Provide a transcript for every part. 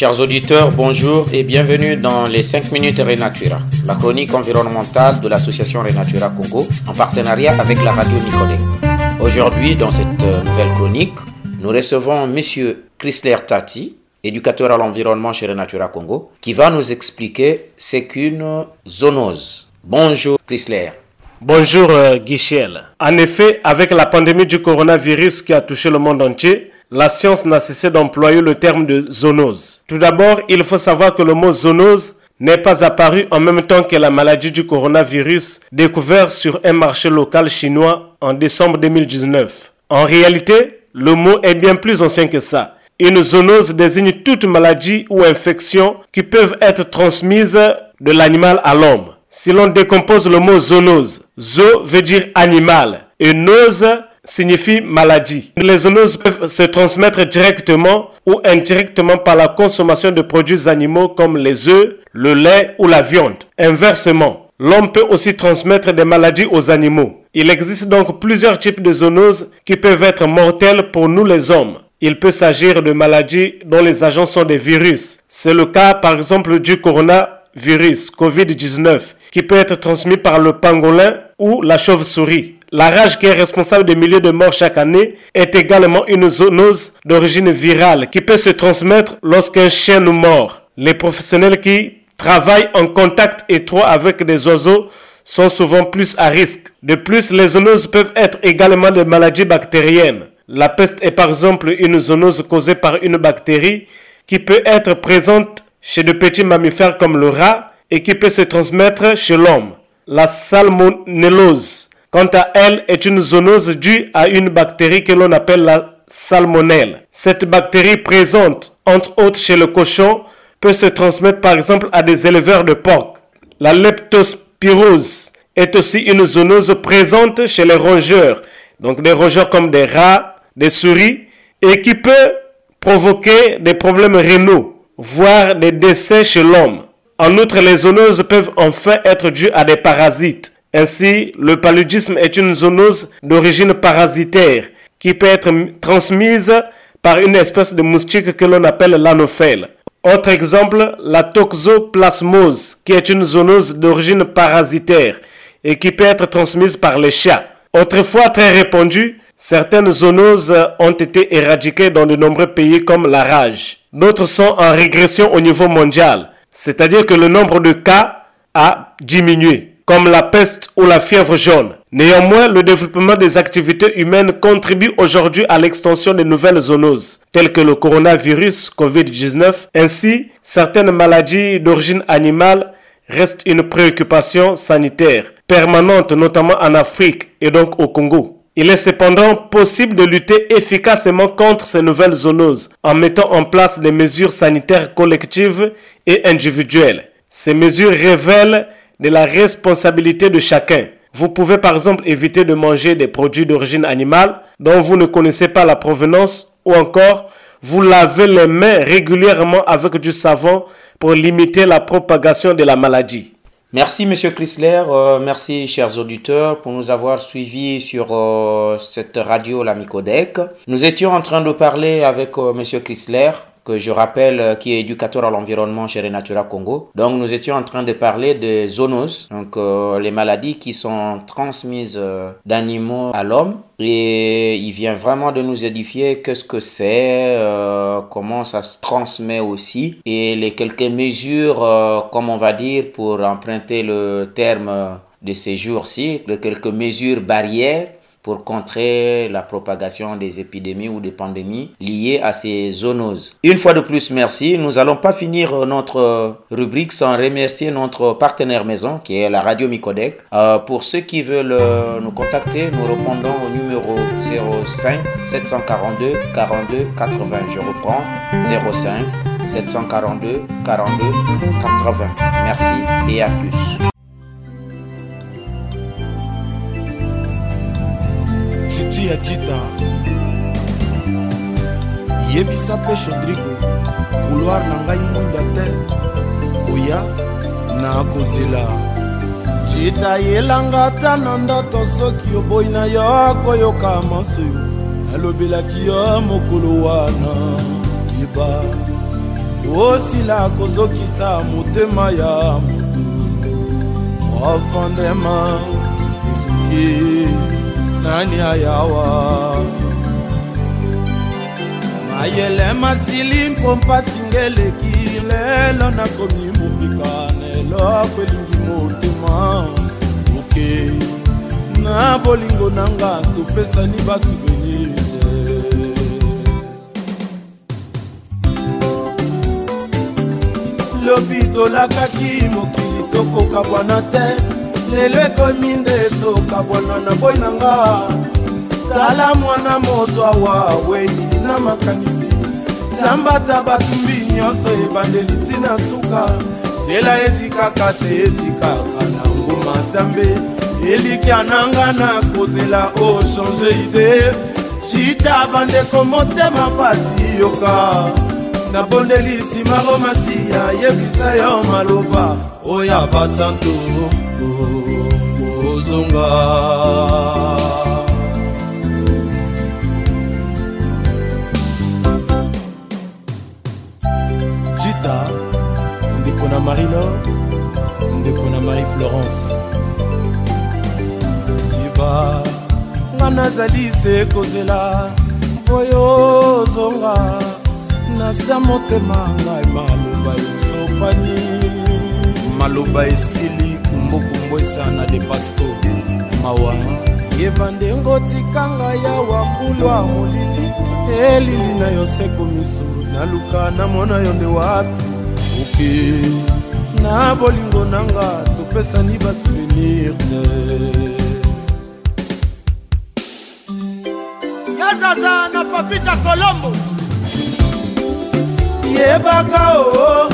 Chers auditeurs, bonjour et bienvenue dans les 5 minutes Renatura, la chronique environnementale de l'association Renatura Congo en partenariat avec la radio Nicodé. Aujourd'hui, dans cette euh, nouvelle chronique, nous recevons Monsieur Chrysler Tati, éducateur à l'environnement chez Renatura Congo, qui va nous expliquer ce qu'une zoonose. Bonjour Chrysler. Bonjour euh, Guichel. En effet, avec la pandémie du coronavirus qui a touché le monde entier, la science n'a cessé d'employer le terme de zoonose. Tout d'abord, il faut savoir que le mot zoonose n'est pas apparu en même temps que la maladie du coronavirus découvert sur un marché local chinois en décembre 2019. En réalité, le mot est bien plus ancien que ça. Une zoonose désigne toute maladie ou infection qui peuvent être transmises de l'animal à l'homme. Si l'on décompose le mot zoonose, zo veut dire animal et nose signifie maladie. Les zoonoses peuvent se transmettre directement ou indirectement par la consommation de produits animaux comme les œufs, le lait ou la viande. Inversement, l'homme peut aussi transmettre des maladies aux animaux. Il existe donc plusieurs types de zoonoses qui peuvent être mortelles pour nous les hommes. Il peut s'agir de maladies dont les agents sont des virus. C'est le cas par exemple du coronavirus COVID-19 qui peut être transmis par le pangolin ou la chauve-souris. La rage qui est responsable des milliers de morts chaque année est également une zoonose d'origine virale qui peut se transmettre lorsqu'un chien nous mord. Les professionnels qui travaillent en contact étroit avec des oiseaux sont souvent plus à risque. De plus, les zoonoses peuvent être également des maladies bactériennes. La peste est par exemple une zoonose causée par une bactérie qui peut être présente chez de petits mammifères comme le rat et qui peut se transmettre chez l'homme. La salmonellose quant à elle, est une zoonose due à une bactérie que l'on appelle la salmonelle. Cette bactérie présente, entre autres chez le cochon, peut se transmettre par exemple à des éleveurs de porc. La leptospirose est aussi une zoonose présente chez les rongeurs, donc des rongeurs comme des rats, des souris, et qui peut provoquer des problèmes rénaux, voire des décès chez l'homme. En outre, les zoonoses peuvent enfin être dues à des parasites. Ainsi, le paludisme est une zoonose d'origine parasitaire qui peut être transmise par une espèce de moustique que l'on appelle l'anophèle. Autre exemple, la toxoplasmose, qui est une zoonose d'origine parasitaire et qui peut être transmise par les chats. Autrefois très répandue, certaines zoonoses ont été éradiquées dans de nombreux pays comme la rage. D'autres sont en régression au niveau mondial, c'est-à-dire que le nombre de cas a diminué comme la peste ou la fièvre jaune. Néanmoins, le développement des activités humaines contribue aujourd'hui à l'extension de nouvelles zoonoses, telles que le coronavirus COVID-19. Ainsi, certaines maladies d'origine animale restent une préoccupation sanitaire permanente, notamment en Afrique et donc au Congo. Il est cependant possible de lutter efficacement contre ces nouvelles zoonoses en mettant en place des mesures sanitaires collectives et individuelles. Ces mesures révèlent de la responsabilité de chacun. Vous pouvez par exemple éviter de manger des produits d'origine animale dont vous ne connaissez pas la provenance ou encore vous lavez les mains régulièrement avec du savon pour limiter la propagation de la maladie. Merci Monsieur Chrysler, euh, merci chers auditeurs pour nous avoir suivis sur euh, cette radio La Micodec. Nous étions en train de parler avec euh, Monsieur Chrysler que je rappelle euh, qui est éducateur à l'environnement chez Renatura Congo. Donc nous étions en train de parler de zoonoses, donc euh, les maladies qui sont transmises euh, d'animaux à l'homme. Et il vient vraiment de nous édifier qu'est-ce que c'est, comment ça se transmet aussi, et les quelques mesures, comme on va dire, pour emprunter le terme de ces jours-ci, les quelques mesures barrières pour contrer la propagation des épidémies ou des pandémies liées à ces zoonoses. Une fois de plus, merci. Nous n'allons pas finir notre rubrique sans remercier notre partenaire maison qui est la radio Micodec. Euh, pour ceux qui veulent euh, nous contacter, nous répondons au numéro 05 742 42 80. Je reprends 05 742 42 80. Merci et à plus. Ya tita yebisa mpe chodrigo couloir na ngai mwinda te. Oya na kozela. Cita yelanga ata na ndoto soki oboyi na yo koyoka maso yo. Nalobelaki yo mokolo wana. Yeba osila kozokisa motema ya motu. Ofandema esoki nani ayawa? Mayele masili mpo mpasi ngeleki lelo nakomi mopika neloko elingi motema. Oke na bolingo nanga topesani basouvenir lobi tolakaki mokili tokokabwana te lelo ekomi nde tokabwana na boyi na nga. Tala mwana moto awa wei na makanisi. Sambata batumbi nyonso ebandeli ntina suka. Nzela ezikaka te etikaka na nguma tambe. Elikya nanga na kozela ochange ide cita bandeko motema pasi yoka nabondeli nsima romasiya yebisa yo maloba. Oya basanto ozonga jita ndeko na marino ndeko na marie florence yeba nga nazali se kozela oyo ozonga nasa motema ngai maloba esopani. Maloba esili kumbukumbu esana de pasto mawa. Yeba ndengo tikanga yawa kulwa molili. Elili na yo seko miso naluka namona yo nde wapi? Oke. Na bolingo nanga topesani basouvenir te yazaza na papicha kolombo yebaka o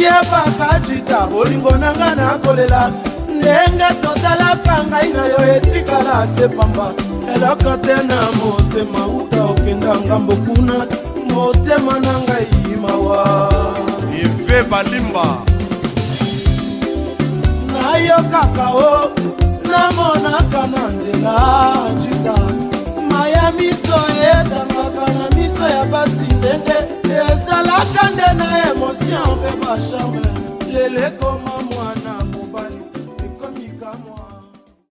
yebaka jita bolingo nanga nakolela ndenge tozalaka ngai na yo etikala se pamba. Eloko te na motema uta okenda ngambo kuna. Motema na ngai mawa. Ive balimba. Nayokaka o namonaka na nzela njita maya ezalaka nde na emotio mpe bacharme lelekoma mwana.